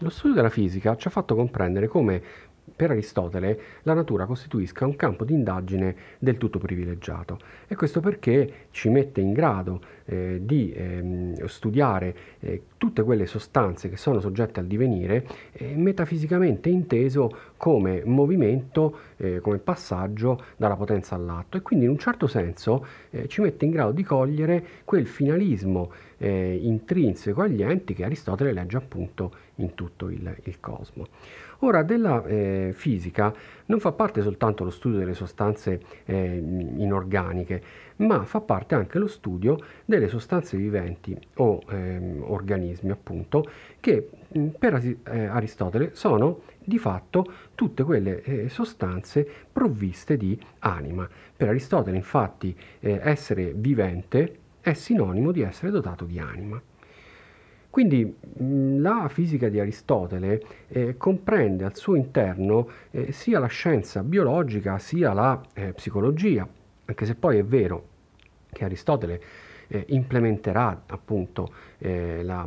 Lo studio della fisica ci ha fatto comprendere come per Aristotele la natura costituisca un campo di indagine del tutto privilegiato. E questo perché ci mette in grado eh, di eh, studiare eh, tutte quelle sostanze che sono soggette al divenire eh, metafisicamente inteso come movimento, eh, come passaggio dalla potenza all'atto e quindi in un certo senso eh, ci mette in grado di cogliere quel finalismo intrinseco agli enti che Aristotele legge appunto in tutto il, il cosmo. Ora, della eh, fisica non fa parte soltanto lo studio delle sostanze eh, inorganiche, ma fa parte anche lo studio delle sostanze viventi o eh, organismi, appunto, che per eh, Aristotele sono di fatto tutte quelle eh, sostanze provviste di anima. Per Aristotele, infatti, eh, essere vivente è sinonimo di essere dotato di anima. Quindi la fisica di Aristotele eh, comprende al suo interno eh, sia la scienza biologica sia la eh, psicologia, anche se poi è vero che Aristotele eh, implementerà appunto eh, la,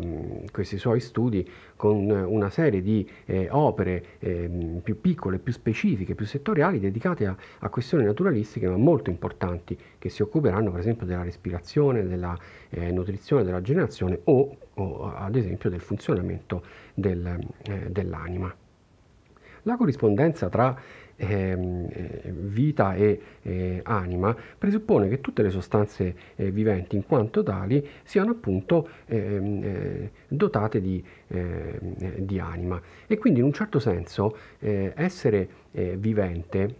questi suoi studi con una serie di eh, opere eh, più piccole, più specifiche, più settoriali dedicate a, a, questioni naturalistiche ma molto importanti che si occuperanno per esempio della respirazione, della eh, nutrizione, della generazione o, o, ad esempio del funzionamento del, eh, dell'anima. La corrispondenza tra Ehm, eh, vita e eh, anima presuppone che tutte le sostanze eh, viventi in quanto tali siano appunto ehm, eh, dotate di, ehm, di, anima. E quindi in un certo senso eh, essere eh, vivente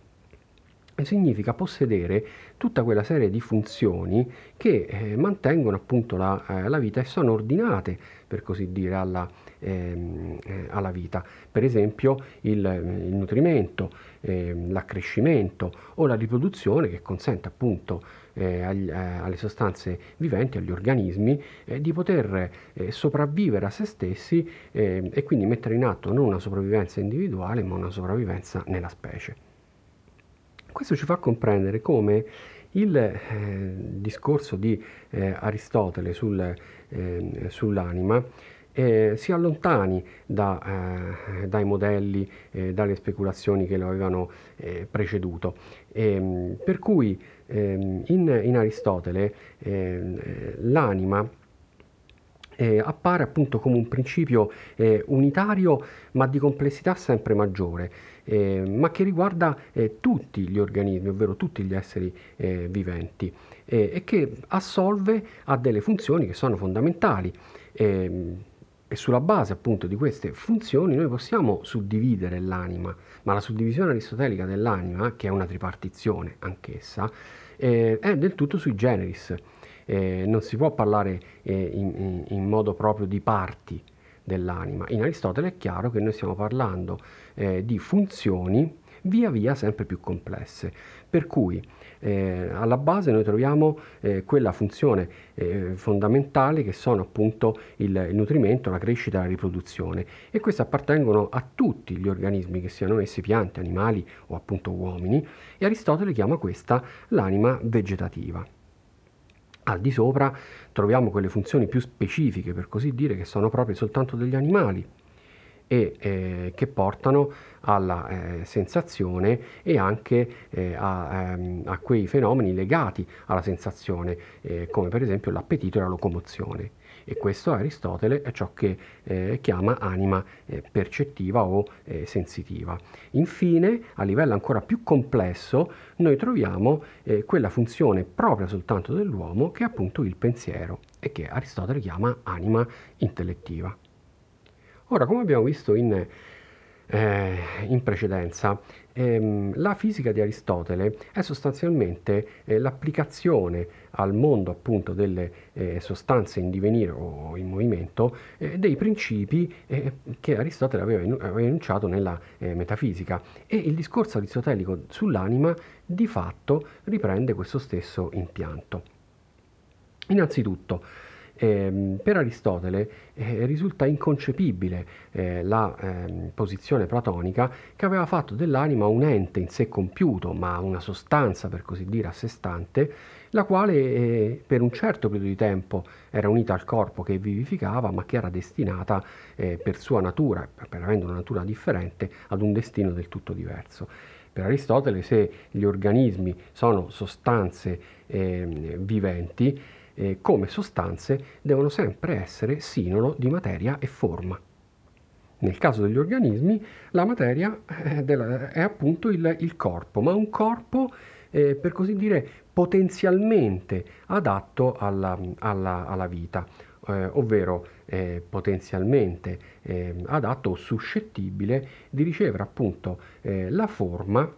significa possedere tutta quella serie di funzioni che eh, mantengono appunto la, eh, la, vita e sono ordinate, per così dire, alla, ehm, eh, alla vita. Per esempio il, il nutrimento, ehm, l'accrescimento o la riproduzione che consente appunto eh, agli, eh, alle sostanze viventi, agli organismi, eh, di poter sopravvivere a se stessi ehm, e quindi mettere in atto non una sopravvivenza individuale ma una sopravvivenza nella specie. Questo ci fa comprendere come il eh, discorso di eh, Aristotele sul, eh, sull'anima eh, si allontani da, eh, dai modelli, eh, dalle speculazioni che lo avevano preceduto. E, ehm, per cui ehm, in, in, Aristotele ehm, l'anima eh, appare appunto come un principio eh, unitario ma di complessità sempre maggiore, eh, ma che riguarda eh, tutti gli organismi, ovvero tutti gli esseri eh, viventi eh, e che assolve a delle funzioni che sono fondamentali. E sulla base appunto di queste funzioni noi possiamo suddividere l'anima, ma la suddivisione aristotelica dell'anima, che è una tripartizione anch'essa, è del tutto sui generis eh, non si può parlare eh, in, in, modo proprio di parti dell'anima. In Aristotele è chiaro che noi stiamo parlando eh, di funzioni via via sempre più complesse, per cui eh, alla base noi troviamo eh, quella funzione eh, fondamentale che sono appunto il, il, nutrimento, la crescita e la riproduzione e queste appartengono a tutti gli organismi che siano essi piante, animali o appunto uomini e Aristotele chiama questa l'anima vegetativa. Al di sopra troviamo quelle funzioni più specifiche, per così dire, che sono proprio soltanto degli animali e eh, che portano alla eh, sensazione e anche eh, a, ehm, a, quei fenomeni legati alla sensazione, eh, come per esempio l'appetito e la locomozione e questo Aristotele è ciò che eh, chiama anima eh, percettiva o eh, sensitiva. Infine, a livello ancora più complesso, noi troviamo eh, quella funzione propria soltanto dell'uomo che è appunto il pensiero e che Aristotele chiama anima intellettiva. Ora, come abbiamo visto in eh, in precedenza, ehm, la fisica di Aristotele è sostanzialmente eh, l'applicazione al mondo appunto delle eh, sostanze in divenire o in movimento eh, dei principi eh, che Aristotele aveva, aveva enunciato nella eh, metafisica e il discorso aristotelico sull'anima di fatto riprende questo stesso impianto. Innanzitutto, eh, per Aristotele eh, risulta inconcepibile eh, la ehm, posizione platonica che aveva fatto dell'anima un ente in sé compiuto, ma una sostanza per così dire a sé stante, la quale eh, per un certo periodo di tempo era unita al corpo che vivificava, ma che era destinata eh, per sua natura, per avendo una natura differente, ad un destino del tutto diverso. Per Aristotele, se gli organismi sono sostanze eh, viventi, eh, come sostanze devono sempre essere sinono di materia e forma. Nel caso degli organismi, la materia eh, della, è appunto il, il, corpo, ma un corpo, eh, per così dire, potenzialmente adatto alla, alla, alla vita, eh, ovvero eh, potenzialmente eh, adatto o suscettibile di ricevere appunto eh, la forma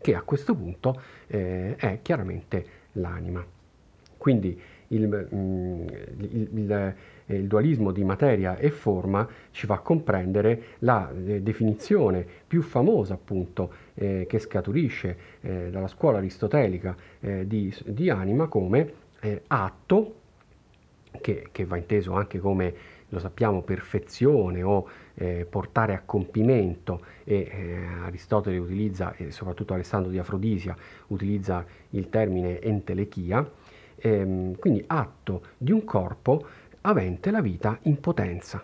che a questo punto eh, è chiaramente l'anima. Quindi il, mm, il, il, il, dualismo di materia e forma ci fa comprendere la eh, definizione più famosa appunto eh, che scaturisce eh, dalla scuola aristotelica eh, di, di, anima come eh, atto che, che, va inteso anche come lo sappiamo perfezione o eh, portare a compimento e Aristotele utilizza e soprattutto Alessandro di Afrodisia utilizza il termine entelechia ehm, quindi atto di un corpo avente la vita in potenza.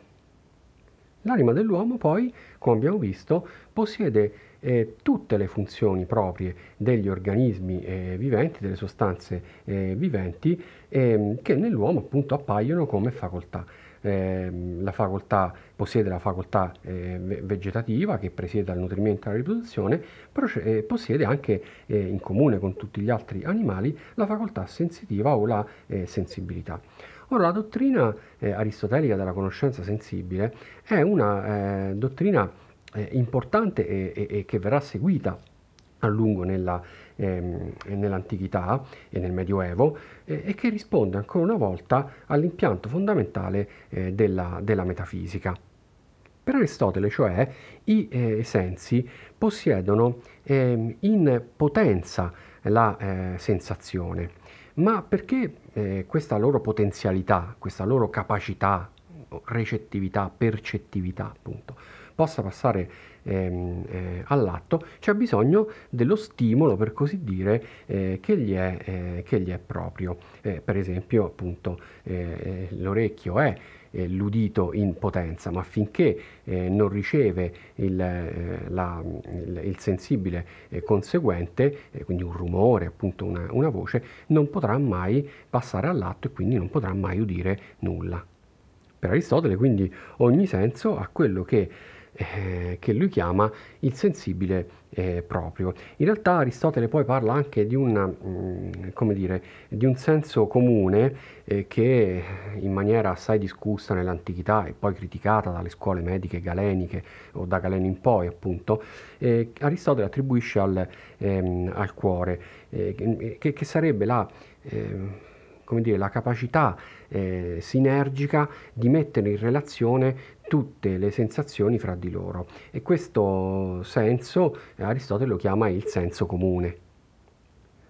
L'anima dell'uomo poi, come abbiamo visto, possiede eh, tutte le funzioni proprie degli organismi eh, viventi, delle sostanze eh, viventi, ehm, che nell'uomo appunto appaiono come facoltà la facoltà, possiede la facoltà eh, vegetativa che presiede al nutrimento e alla riproduzione, eh, possiede anche eh, in comune con tutti gli altri animali la facoltà sensitiva o la eh, sensibilità. Ora, la dottrina aristotelica della conoscenza sensibile è una dottrina importante e, e, e che verrà seguita a lungo nella, ehm, nell'antichità e nel Medioevo eh, e che risponde ancora una volta all'impianto fondamentale eh, della, della, metafisica. Per Aristotele, cioè, i eh, sensi possiedono ehm, in potenza la eh, sensazione, ma perché eh, questa loro potenzialità, questa loro capacità, recettività, percettività, appunto, possa passare ehm, eh, all'atto, c'è bisogno dello stimolo, per così dire, eh, che, gli è, eh, che, gli è, proprio. Eh, per esempio, appunto, eh, l'orecchio è l'udito in potenza, ma finché eh, non riceve il, eh, la, il, il sensibile eh, conseguente, quindi un rumore, appunto una, una, voce, non potrà mai passare all'atto e quindi non potrà mai udire nulla. Per Aristotele quindi ogni senso ha quello che eh, che lui chiama il sensibile eh, proprio. In realtà Aristotele poi parla anche di, una, mh, mm, dire, di un senso comune eh, che in maniera assai discussa nell'antichità e poi criticata dalle scuole mediche galeniche o da Galeno in poi appunto, eh, Aristotele attribuisce al, ehm, al cuore, eh, che, che, sarebbe la ehm, come dire, la capacità eh, sinergica di mettere in relazione tutte le sensazioni fra di loro e questo senso Aristotele lo chiama il senso comune.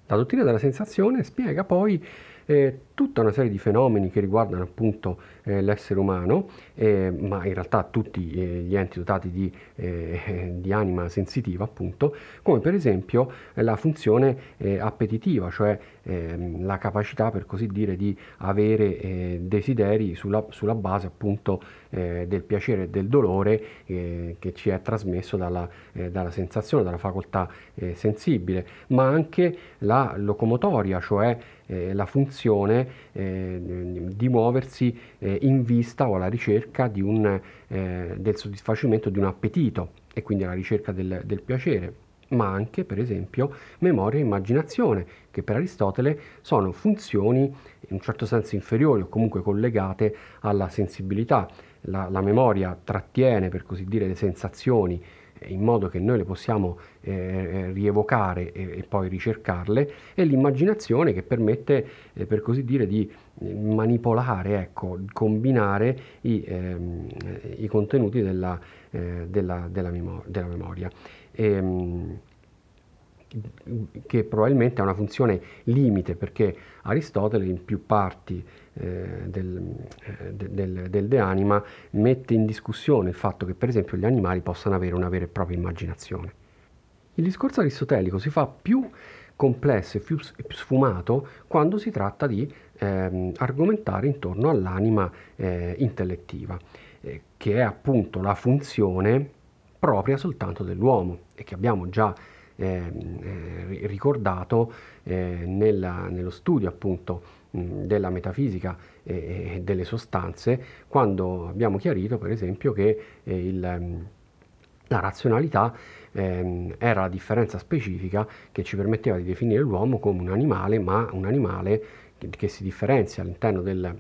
La dottrina della sensazione spiega poi eh, tutta una serie di fenomeni che riguardano appunto eh, l'essere umano, eh, ma in realtà tutti eh, gli enti dotati di, eh, di, anima sensitiva appunto, come per esempio la funzione eh, appetitiva, cioè ehm, la capacità per così dire di avere desideri sulla, sulla, base appunto del piacere e del dolore che ci è trasmesso dalla, dalla sensazione, dalla facoltà sensibile, ma anche la locomotoria, cioè la funzione eh, di muoversi eh, in vista o alla ricerca un, eh, del soddisfacimento di un appetito e quindi alla ricerca del, del piacere ma anche per esempio memoria e immaginazione, che per Aristotele sono funzioni in un certo senso inferiori o comunque collegate alla sensibilità. La, la memoria trattiene, per così dire, le sensazioni in modo che noi le possiamo eh, eh, rievocare e, e, poi ricercarle, e l'immaginazione che permette, eh, per così dire, di eh, manipolare, ecco, combinare i, ehm, i contenuti della, eh, della, della, memor- della memoria. E, ehm, che probabilmente ha una funzione limite perché Aristotele in più parti eh, del, eh, del, del, De Anima mette in discussione il fatto che per esempio gli animali possano avere una vera e propria immaginazione. Il discorso aristotelico si fa più complesso e più, sfumato quando si tratta di ehm, argomentare intorno all'anima eh, intellettiva, eh, che è appunto la funzione propria soltanto dell'uomo e che abbiamo già ehm, eh, ricordato eh, nella, nello studio appunto della metafisica e delle sostanze, quando abbiamo chiarito per esempio che eh, il, la razionalità ehm, era la differenza specifica che ci permetteva di definire l'uomo come un animale, ma un animale che, che si differenzia all'interno del,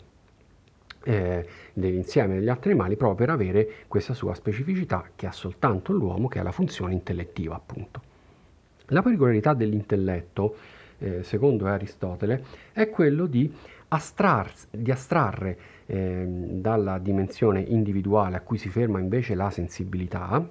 eh, dell'insieme degli altri animali proprio per avere questa sua specificità che ha soltanto l'uomo, che ha la funzione intellettiva appunto. La particolarità dell'intelletto, eh, secondo Aristotele, è quello di, di astrarre eh, dalla dimensione individuale a cui si ferma invece la sensibilità,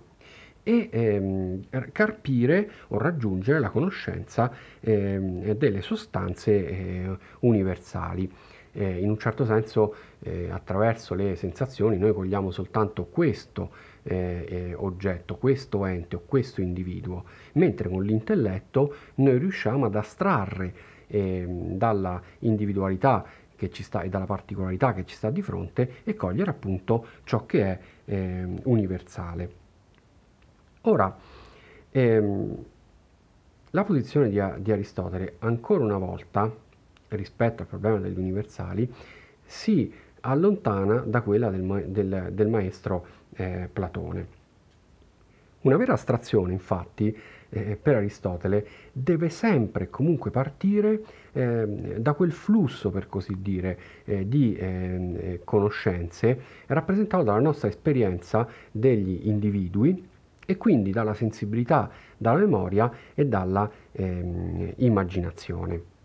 e ehm, carpire o raggiungere la conoscenza ehm, delle sostanze eh, universali. Eh, in un certo senso, eh, attraverso le sensazioni, noi cogliamo soltanto questo eh, eh, oggetto, questo ente o questo individuo, mentre con l'intelletto noi riusciamo ad astrarre ehm, dalla individualità che ci sta e dalla particolarità che ci sta di fronte e cogliere appunto ciò che è ehm, universale. Ora, ehm, la posizione di, di, Aristotele, ancora una volta, rispetto al problema degli universali, si allontana da quella del, del, del maestro eh, Platone. Una vera astrazione, infatti, eh, per Aristotele deve sempre e comunque partire eh, da quel flusso, per così dire, eh, di ehm, eh, conoscenze rappresentato dalla nostra esperienza degli individui e quindi dalla sensibilità, dalla memoria e dalla ehm, immaginazione.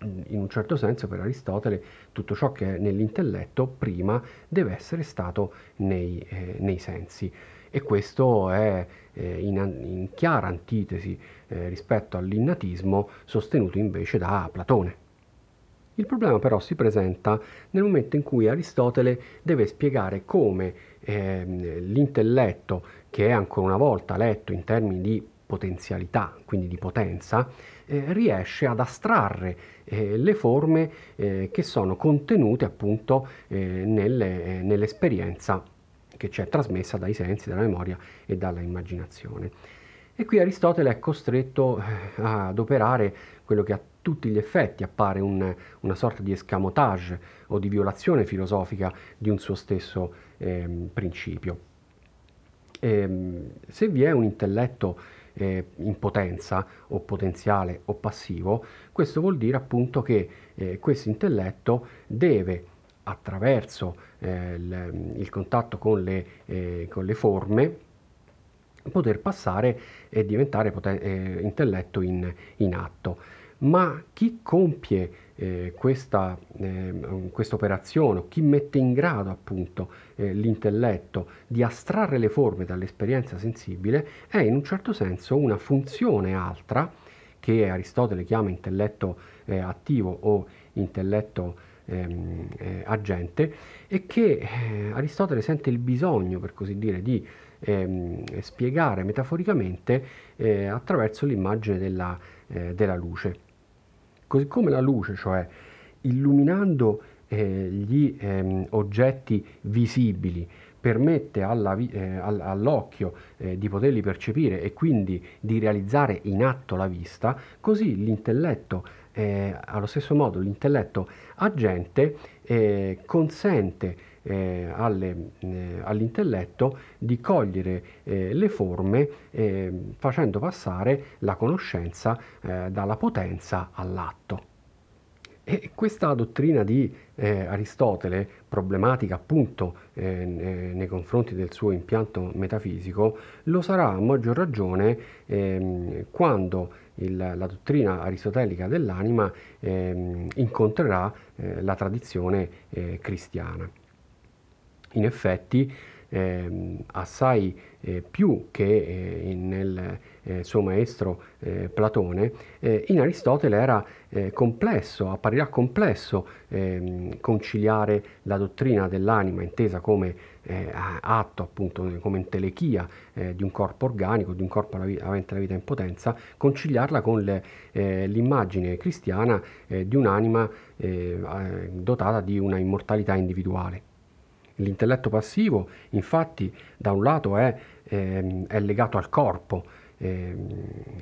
In un certo senso per Aristotele tutto ciò che è nell'intelletto prima deve essere stato nei, eh, nei sensi e questo è eh, in, in, chiara antitesi eh, rispetto all'innatismo sostenuto invece da Platone. Il problema però si presenta nel momento in cui Aristotele deve spiegare come eh, l'intelletto, che è ancora una volta letto in termini di potenzialità, quindi di potenza, eh, riesce ad astrarre eh, le forme eh, che sono contenute appunto eh, nelle, eh, nell'esperienza che ci è trasmessa dai sensi, dalla memoria e dalla immaginazione. E qui Aristotele è costretto ad operare quello che a tutti gli effetti appare un, una sorta di escamotage o di violazione filosofica di un suo stesso eh, principio. E, ehm, se vi è un intelletto eh, in potenza o potenziale o passivo, questo vuol dire appunto che eh, questo intelletto deve attraverso eh, il, il, contatto con le, eh, con le forme poter passare e diventare poten- eh, intelletto in, in atto ma chi compie eh, questa eh, operazione, chi mette in grado appunto eh, l'intelletto di astrarre le forme dall'esperienza sensibile, è in un certo senso una funzione altra che Aristotele chiama intelletto eh, attivo o intelletto ehm, eh, agente e che eh, Aristotele sente il bisogno, per così dire, di ehm, spiegare metaforicamente attraverso l'immagine della, della luce. Così come la luce, cioè illuminando eh, gli ehm, oggetti visibili, permette alla, eh, all'occhio eh, di poterli percepire e quindi di realizzare in atto la vista, così l'intelletto, eh, allo stesso modo l'intelletto agente eh, consente eh, alle, eh, all'intelletto di cogliere eh, le forme eh, facendo passare la conoscenza eh, dalla potenza all'atto. E questa dottrina di eh, Aristotele, problematica appunto nei confronti del suo impianto metafisico, lo sarà a maggior ragione eh, quando il, la dottrina aristotelica dell'anima ehm, incontrerà la tradizione cristiana. In effetti eh, assai eh, più che eh, nel eh, suo maestro eh, Platone, eh, in Aristotele era complesso, apparirà complesso ehm, conciliare la dottrina dell'anima intesa come atto, appunto come intelechia di un corpo organico, di un corpo avente la vita in potenza, conciliarla con le, l'immagine cristiana di un'anima dotata di una immortalità individuale. L'intelletto passivo, infatti, da un lato è, ehm, è legato al corpo, ehm,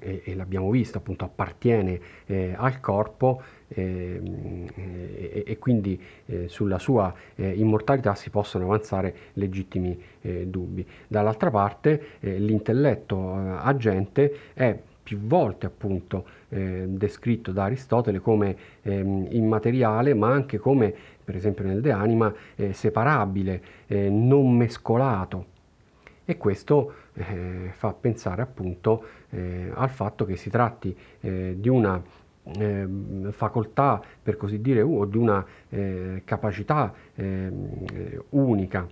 e, e, l'abbiamo visto, appunto, appartiene eh, al corpo ehm, e, e, quindi eh, sulla sua eh, immortalità si possono avanzare legittimi eh, dubbi. Dall'altra parte eh, l'intelletto eh, agente è più volte appunto eh, descritto da Aristotele come ehm, immateriale, ma anche come, per esempio nel De Anima, eh, separabile, eh, non mescolato. E questo eh, fa pensare appunto eh, al fatto che si tratti eh, di una ehm, facoltà, per così dire, o di una capacità ehm, unica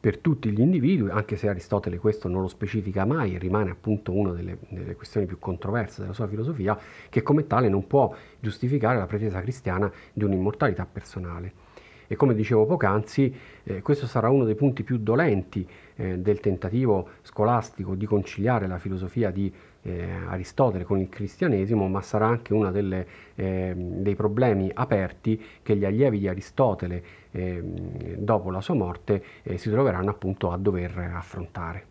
per tutti gli individui, anche se Aristotele questo non lo specifica mai rimane appunto una delle, delle, questioni più controverse della sua filosofia, che come tale non può giustificare la pretesa cristiana di un'immortalità personale. E come dicevo poc'anzi, eh, questo sarà uno dei punti più dolenti eh, del tentativo scolastico di conciliare la filosofia di eh, Aristotele con il cristianesimo, ma sarà anche uno eh, dei problemi aperti che gli allievi di Aristotele eh, dopo la sua morte eh, si troveranno appunto a dover affrontare.